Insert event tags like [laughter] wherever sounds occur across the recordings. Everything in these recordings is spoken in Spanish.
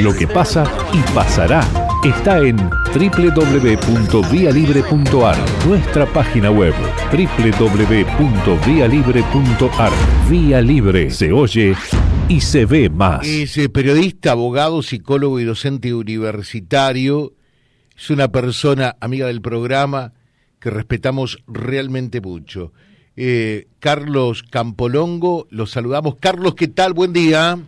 Lo que pasa y pasará está en www.vialibre.ar, nuestra página web www.vialibre.ar. Vía Libre se oye y se ve más. Es eh, periodista, abogado, psicólogo y docente universitario. Es una persona amiga del programa que respetamos realmente mucho. Eh, Carlos Campolongo, los saludamos. Carlos, ¿qué tal? Buen día.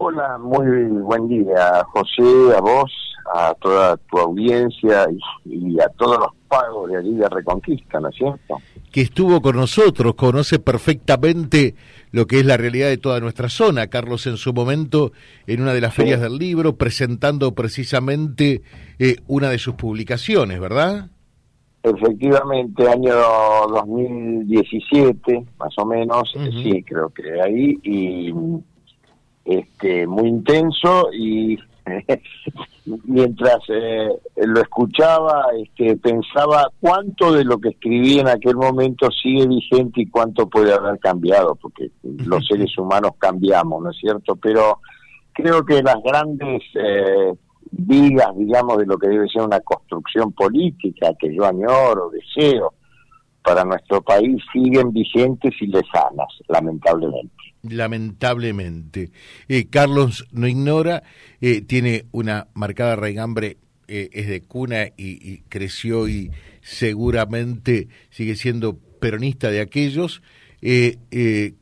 Hola, muy buen día, José, a vos, a toda tu audiencia y, a todos los pagos de allí de Reconquista, ¿no es cierto? Que estuvo con nosotros, conoce perfectamente lo que es la realidad de toda nuestra zona. Carlos, en su momento, en una de las ferias del libro, presentando precisamente eh, una de sus publicaciones, ¿verdad? Efectivamente, año 2017, más o menos, sí, creo que ahí, y este, muy intenso y [laughs] mientras eh, lo escuchaba este, pensaba cuánto de lo que escribí en aquel momento sigue vigente y cuánto puede haber cambiado, porque los seres humanos cambiamos, ¿no es cierto? Pero creo que las grandes eh, vigas, digamos, de lo que debe ser una construcción política que yo añoro, deseo para nuestro país, siguen vigentes y lesanas, lamentablemente lamentablemente. Eh, Carlos no ignora, eh, tiene una marcada raigambre, eh, es de cuna y, creció y seguramente sigue siendo peronista de aquellos.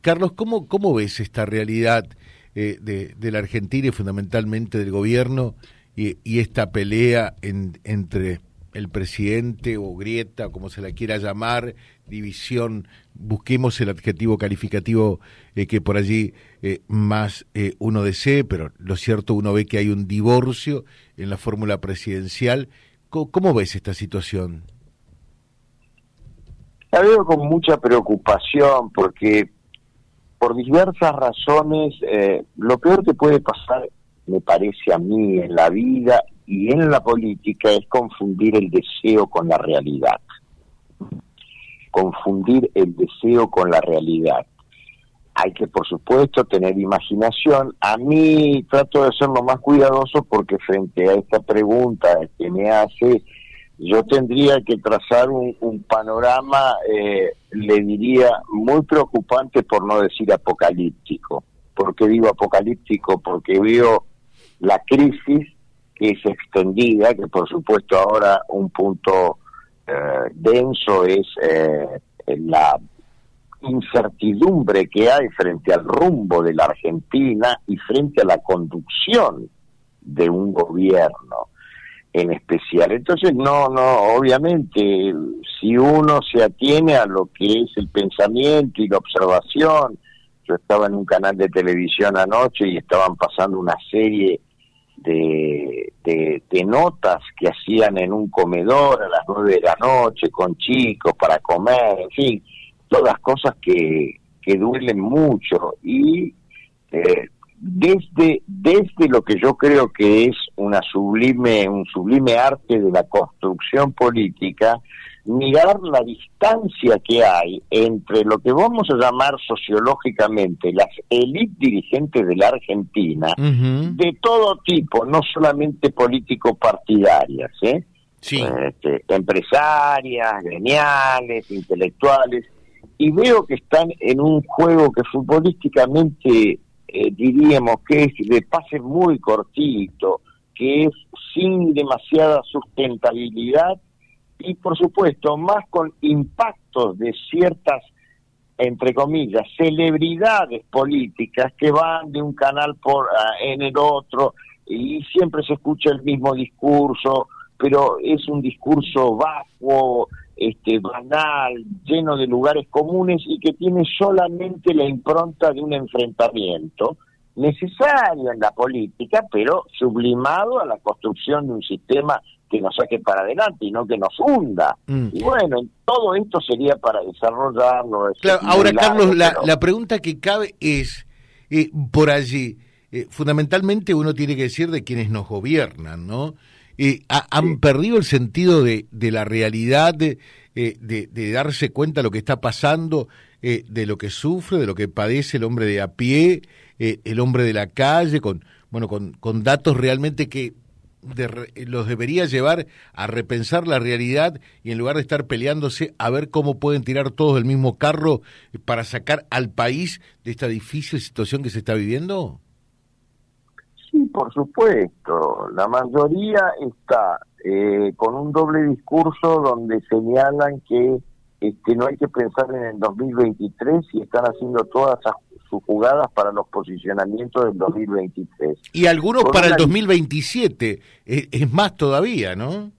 Carlos, ¿cómo, ¿cómo ves esta realidad de, de, la Argentina y fundamentalmente del gobierno y, y esta pelea en, entre el presidente o grieta, como se la quiera llamar, división, busquemos el adjetivo calificativo eh, que por allí eh, más eh, uno desee, pero lo cierto uno ve que hay un divorcio en la fórmula presidencial. ¿Cómo, ves esta situación? La veo con mucha preocupación porque por diversas razones lo peor que puede pasar, me parece a mí, en la vida y en la política es confundir el deseo con la realidad. Confundir el deseo con la realidad. Hay que, por supuesto, tener imaginación. A mí trato de ser lo más cuidadoso porque frente a esta pregunta que me hace, yo tendría que trazar un, panorama, eh, le diría, muy preocupante por no decir apocalíptico. ¿Por qué digo apocalíptico? Porque veo la crisis que es extendida, que por supuesto ahora un punto eh, denso es eh, la incertidumbre que hay frente al rumbo de la Argentina y frente a la conducción de un gobierno en especial. Entonces, no, no, obviamente, si uno se atiene a lo que es el pensamiento y la observación, yo estaba en un canal de televisión anoche y estaban pasando una serie de, notas que hacían en un comedor a las nueve de la noche con chicos para comer, en fin, todas cosas que, que duelen mucho. Y eh, desde desde lo que yo creo que es una sublime un sublime arte de la construcción política mirar la distancia que hay entre lo que vamos a llamar sociológicamente las élites dirigentes de la Argentina, de todo tipo, no solamente político-partidarias, ¿eh? Este, empresarias, gremiales, intelectuales, y veo que están en un juego que futbolísticamente eh, diríamos que es de pase muy cortito, que es sin demasiada sustentabilidad y por supuesto más con impactos de ciertas entre comillas celebridades políticas que van de un canal por en el otro y siempre se escucha el mismo discurso pero es un discurso bajo este banal lleno de lugares comunes y que tiene solamente la impronta de un enfrentamiento necesario en la política, pero sublimado a la construcción de un sistema que nos saque para adelante y no que nos hunda. Mm. Y bueno, todo esto sería para desarrollarlo. ahora, Carlos, la, pregunta que cabe es, eh, por allí, eh, fundamentalmente uno tiene que decir de quienes nos gobiernan, ¿no? Eh, han perdido el sentido de, de la realidad, de, de, darse cuenta de lo que está pasando, de lo que sufre, de lo que padece el hombre de a pie, el hombre de la calle, con bueno, con, con datos realmente que los debería llevar a repensar la realidad y en lugar de estar peleándose a ver cómo pueden tirar todos del mismo carro para sacar al país de esta difícil situación que se está viviendo? Sí, por supuesto. La mayoría está eh, con un doble discurso donde señalan que este, no hay que pensar en el 2023 y están haciendo todas sus jugadas para los posicionamientos del 2023. Y algunos para el 2027, es, más todavía, ¿no?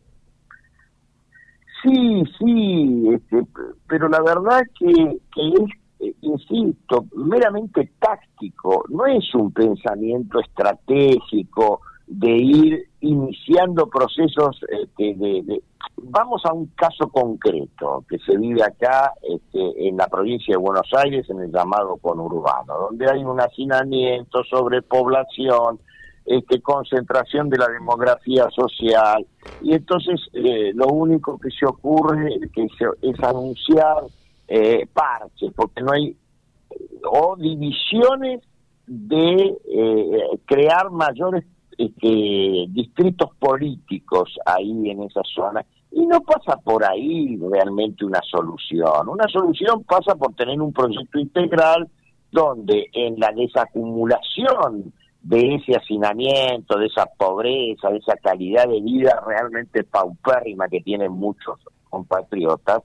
Sí, sí, este, pero la verdad que, que es, eh, insisto, meramente táctico, no es un pensamiento estratégico de ir iniciando procesos este, de, Vamos a un caso concreto que se vive acá este, en la provincia de Buenos Aires, en el llamado conurbano, donde hay un hacinamiento, sobrepoblación, este, concentración de la demografía social, y entonces eh, lo único que se ocurre que es anunciar eh, parches, porque no hay o divisiones de eh, crear mayores este, distritos políticos ahí en esa zona. Y no pasa por ahí realmente una solución. Una solución pasa por tener un proyecto integral donde en la desacumulación de ese hacinamiento, de esa pobreza, de esa calidad de vida realmente paupérrima que tienen muchos compatriotas,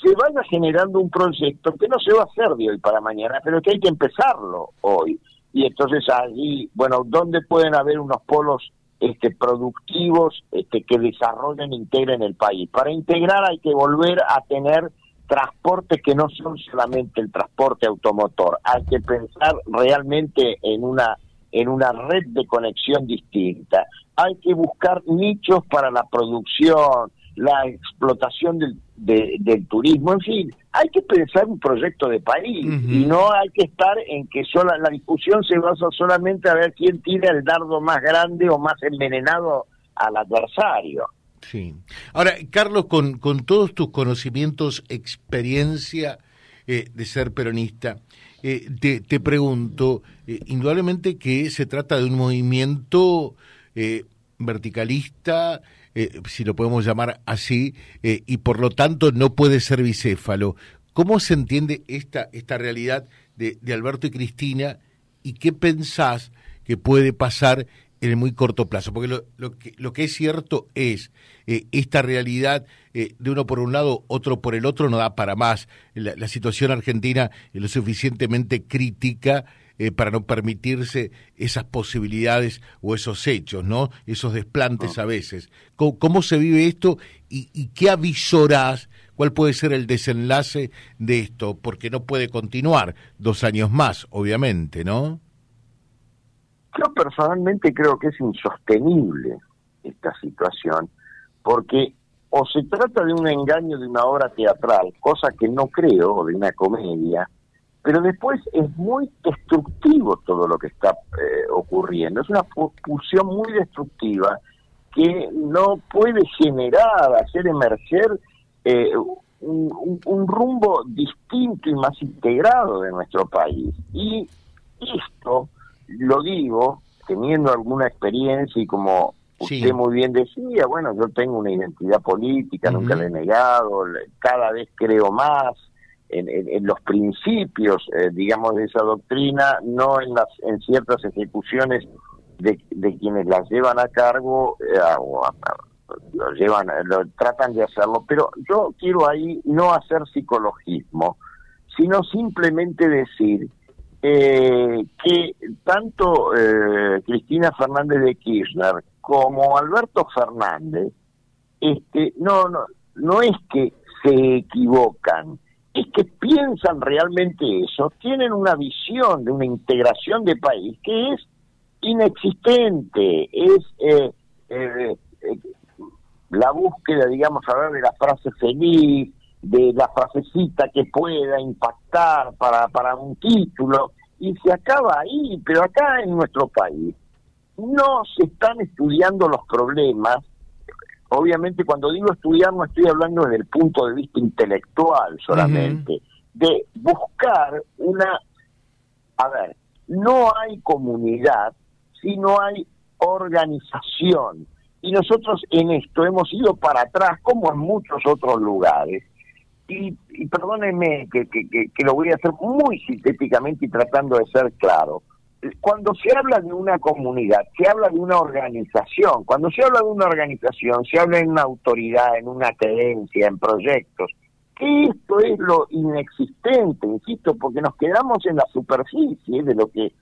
se vaya generando un proyecto que no se va a hacer de hoy para mañana, pero que hay que empezarlo hoy y entonces allí, bueno, ¿dónde pueden haber unos polos este, productivos este, que desarrollen e integren el país? Para integrar hay que volver a tener transportes que no son solamente el transporte automotor, hay que pensar realmente en una en una red de conexión distinta. Hay que buscar nichos para la producción, la explotación del, del turismo, en fin, hay que pensar un proyecto de país y no hay que estar en que sola, la discusión se basa solamente a ver quién tira el dardo más grande o más envenenado al adversario. Sí. Ahora, Carlos, con, con todos tus conocimientos, experiencia eh, de ser peronista, eh, te, te, pregunto, eh, indudablemente que se trata de un movimiento verticalista, eh, si lo podemos llamar así, eh, y por lo tanto no puede ser bicéfalo. ¿Cómo se entiende esta, esta realidad de, Alberto y Cristina y qué pensás que puede pasar en el muy corto plazo? Porque lo, lo que es cierto es, eh, esta realidad de uno por un lado, otro por el otro, no da para más. La, la situación argentina es lo suficientemente crítica eh, para no permitirse esas posibilidades o esos hechos, ¿no? Esos desplantes ah. a veces. ¿Cómo, se vive esto y, qué avisorás? ¿Cuál puede ser el desenlace de esto? Porque no puede continuar dos años más, obviamente, ¿no? Yo personalmente creo que es insostenible esta situación, porque o se trata de un engaño de una obra teatral, cosa que no creo, o de una comedia, pero después es muy destructivo todo lo que está eh, ocurriendo. Es una pulsión muy destructiva que no puede generar, hacer emerger eh, un, rumbo distinto y más integrado de nuestro país. Y esto lo digo teniendo alguna experiencia y como usted muy bien decía, bueno, yo tengo una identidad política, nunca la he negado, cada vez creo más en, los principios, eh, digamos, de esa doctrina, no en, las, en ciertas ejecuciones de, quienes las llevan a cargo eh, o lo llevan, lo, tratan de hacerlo. Pero yo quiero ahí no hacer psicologismo, sino simplemente decir eh, que tanto Cristina Fernández de Kirchner como Alberto Fernández, este, no, no, no es que se equivocan, es que piensan realmente eso, tienen una visión de una integración de país que es inexistente, es eh, eh, eh, la búsqueda, digamos, a ver, de la frase feliz, de la frasecita que pueda impactar para, para un título, y se acaba ahí, pero acá en nuestro país no se están estudiando los problemas obviamente cuando digo estudiar no estoy hablando desde el punto de vista intelectual solamente, de buscar una, a ver, no hay comunidad si no hay organización. Y nosotros en esto hemos ido para atrás, como en muchos otros lugares. Y, perdónenme que, que lo voy a hacer muy sintéticamente y tratando de ser claro cuando se habla de una comunidad, se habla de una organización. Cuando se habla de una organización, se habla en una autoridad, en una creencia, en proyectos. Esto es lo inexistente, insisto, porque nos quedamos en la superficie de lo que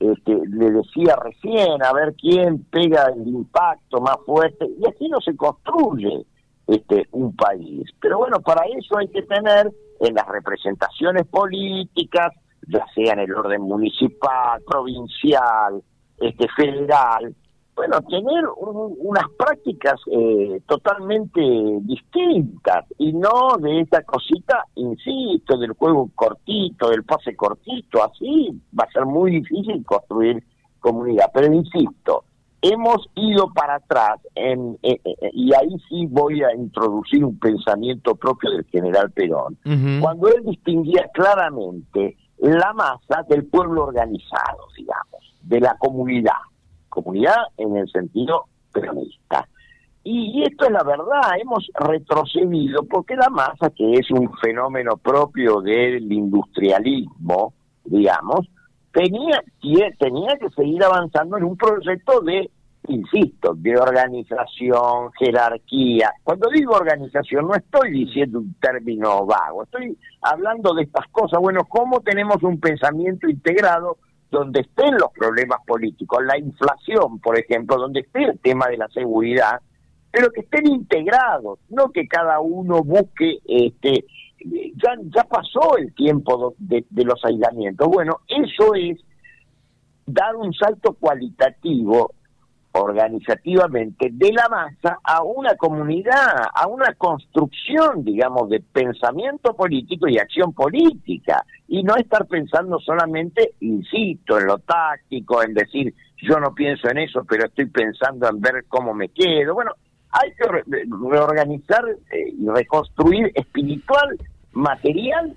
este, le decía recién, a ver quién pega el impacto más fuerte, y así no se construye este, un país. Pero bueno, para eso hay que tener en las representaciones políticas, ya sea en el orden municipal, provincial, este federal, bueno, tener unas prácticas eh, totalmente distintas y no de esta cosita, insisto, del juego cortito, del pase cortito, así va a ser muy difícil construir comunidad. Pero insisto, hemos ido para atrás en, eh, eh, y ahí sí voy a introducir un pensamiento propio del general Perón, cuando él distinguía claramente la masa del pueblo organizado, digamos, de la comunidad. Comunidad en el sentido peronista. Y, esto es la verdad, hemos retrocedido porque la masa, que es un fenómeno propio del industrialismo, digamos, tenía, tenía que seguir avanzando en un proyecto de insisto, de organización, jerarquía. Cuando digo organización no estoy diciendo un término vago, estoy hablando de estas cosas. Bueno, ¿cómo tenemos un pensamiento integrado donde estén los problemas políticos, la inflación, por ejemplo, donde esté el tema de la seguridad, pero que estén integrados, no que cada uno busque, este, ya, ya pasó el tiempo de los aislamientos. Bueno, eso es dar un salto cualitativo organizativamente de la masa a una comunidad, a una construcción, digamos, de pensamiento político y acción política, y no estar pensando solamente, insisto, en lo táctico, en decir, yo no pienso en eso, pero estoy pensando en ver cómo me quedo. Bueno, hay que reorganizar eh, y reconstruir espiritual, material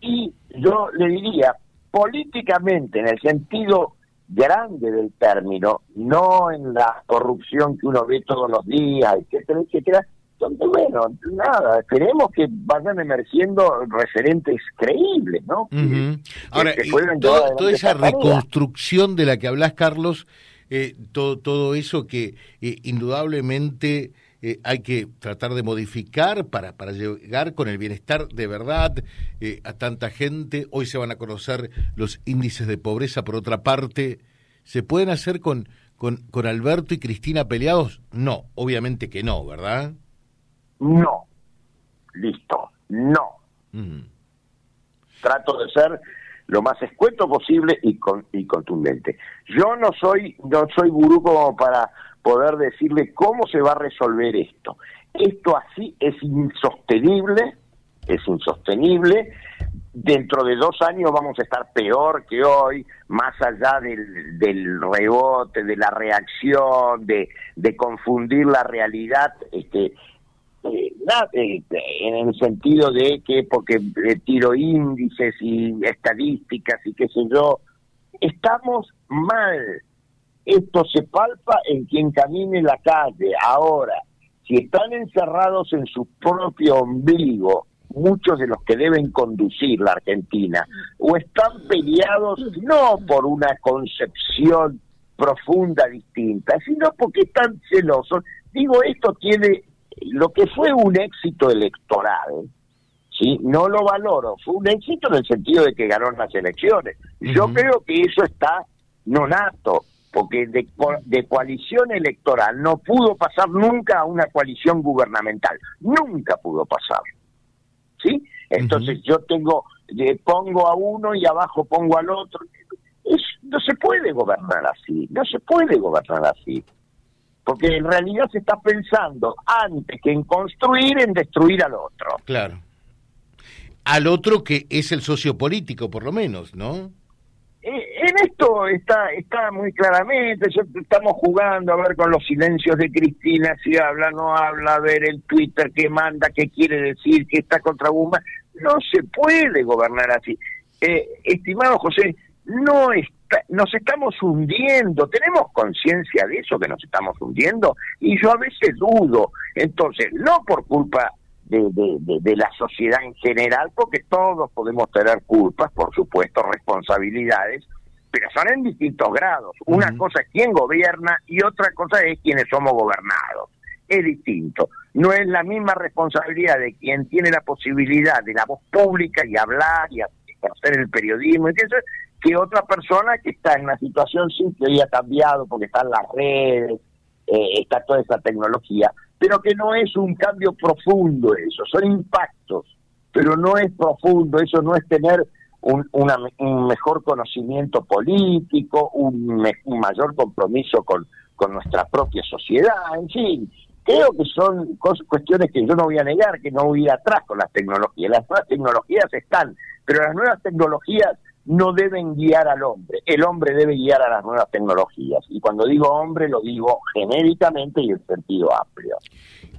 y yo le diría políticamente en el sentido grande del término, no en la corrupción que uno ve todos los días, etcétera, etcétera, donde, bueno, nada, esperemos que vayan emergiendo referentes creíbles, ¿no? Ahora, toda esa reconstrucción de la que hablas, Carlos, eh, todo, todo eso que eh, indudablemente eh, hay que tratar de modificar para, para llegar con el bienestar de verdad eh, a tanta gente. Hoy se van a conocer los índices de pobreza. Por otra parte, ¿se pueden hacer con, con, con Alberto y Cristina peleados? No, obviamente que no, ¿verdad? No. Listo. No. Trato de ser lo más escueto posible y, con, y contundente. Yo no soy no soy gurú como para poder decirle cómo se va a resolver esto. Esto así es insostenible, es insostenible. Dentro de dos años vamos a estar peor que hoy, más allá del, del rebote, de la reacción, de, de confundir la realidad. Este, eh, eh, en el sentido de que porque eh, tiro índices y estadísticas y qué sé yo, estamos mal esto se palpa en quien camine la calle. Ahora, si están encerrados en su propio ombligo, muchos de los que deben conducir la Argentina, o están peleados no por una concepción profunda distinta, sino porque están celosos. Digo, esto tiene lo que fue un éxito electoral, ¿sí? no lo valoro, fue un éxito en el sentido de que ganó las elecciones. Yo creo que eso está no nato, porque de, de, coalición electoral no pudo pasar nunca a una coalición gubernamental, nunca pudo pasar. ¿Sí? Entonces yo tengo, pongo a uno y abajo pongo al otro. Es, no se puede gobernar así, no se puede gobernar así. Porque en realidad se está pensando antes que en construir, en destruir al otro. Claro. Al otro que es el socio político, por lo menos, ¿no? Esto está está muy claramente, estamos jugando a ver con los silencios de Cristina, si habla, no habla, a ver el Twitter que manda, qué quiere decir, que está contra Guzmán. No se puede gobernar así. Eh, estimado José, no nos estamos hundiendo, tenemos conciencia de eso, que nos estamos hundiendo, y yo a veces dudo, entonces, no por culpa de, la sociedad en general, porque todos podemos tener culpas, por supuesto, responsabilidades, pero son en distintos grados. Una cosa es quién gobierna y otra cosa es quienes somos gobernados. Es distinto. No es la misma responsabilidad de quien tiene la posibilidad de la voz pública y hablar y hacer el periodismo, y que otra persona que está en una situación sí que hoy ha cambiado porque están las redes, eh, está toda esa tecnología, pero que no es un cambio profundo eso, son impactos, pero no es profundo, eso no es tener un, un mejor conocimiento político, un, un mayor compromiso con, con nuestra propia sociedad, en fin, creo que son cuestiones que yo no voy a negar, que no voy atrás con las tecnologías. Las nuevas tecnologías están, pero las nuevas tecnologías no deben guiar al hombre, el hombre debe guiar a las nuevas tecnologías. Y cuando digo hombre lo digo genéricamente y en sentido amplio.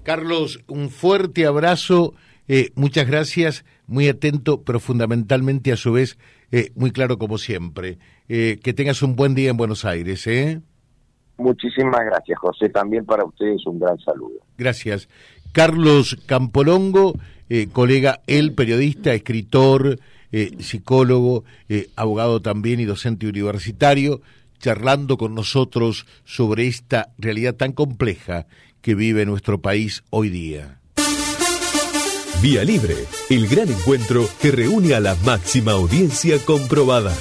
Carlos, un fuerte abrazo, eh, muchas gracias, muy atento, pero fundamentalmente a su vez eh, muy claro como siempre. Eh, que tengas un buen día en Buenos Aires. ¿eh? Muchísimas gracias, José. También para ustedes un gran saludo. Gracias. Carlos Campolongo, colega, el periodista, escritor, eh, psicólogo, eh, abogado también y docente universitario, charlando con nosotros sobre esta realidad tan compleja que vive nuestro país hoy día. Vía Libre, el gran encuentro que reúne a la máxima audiencia comprobada.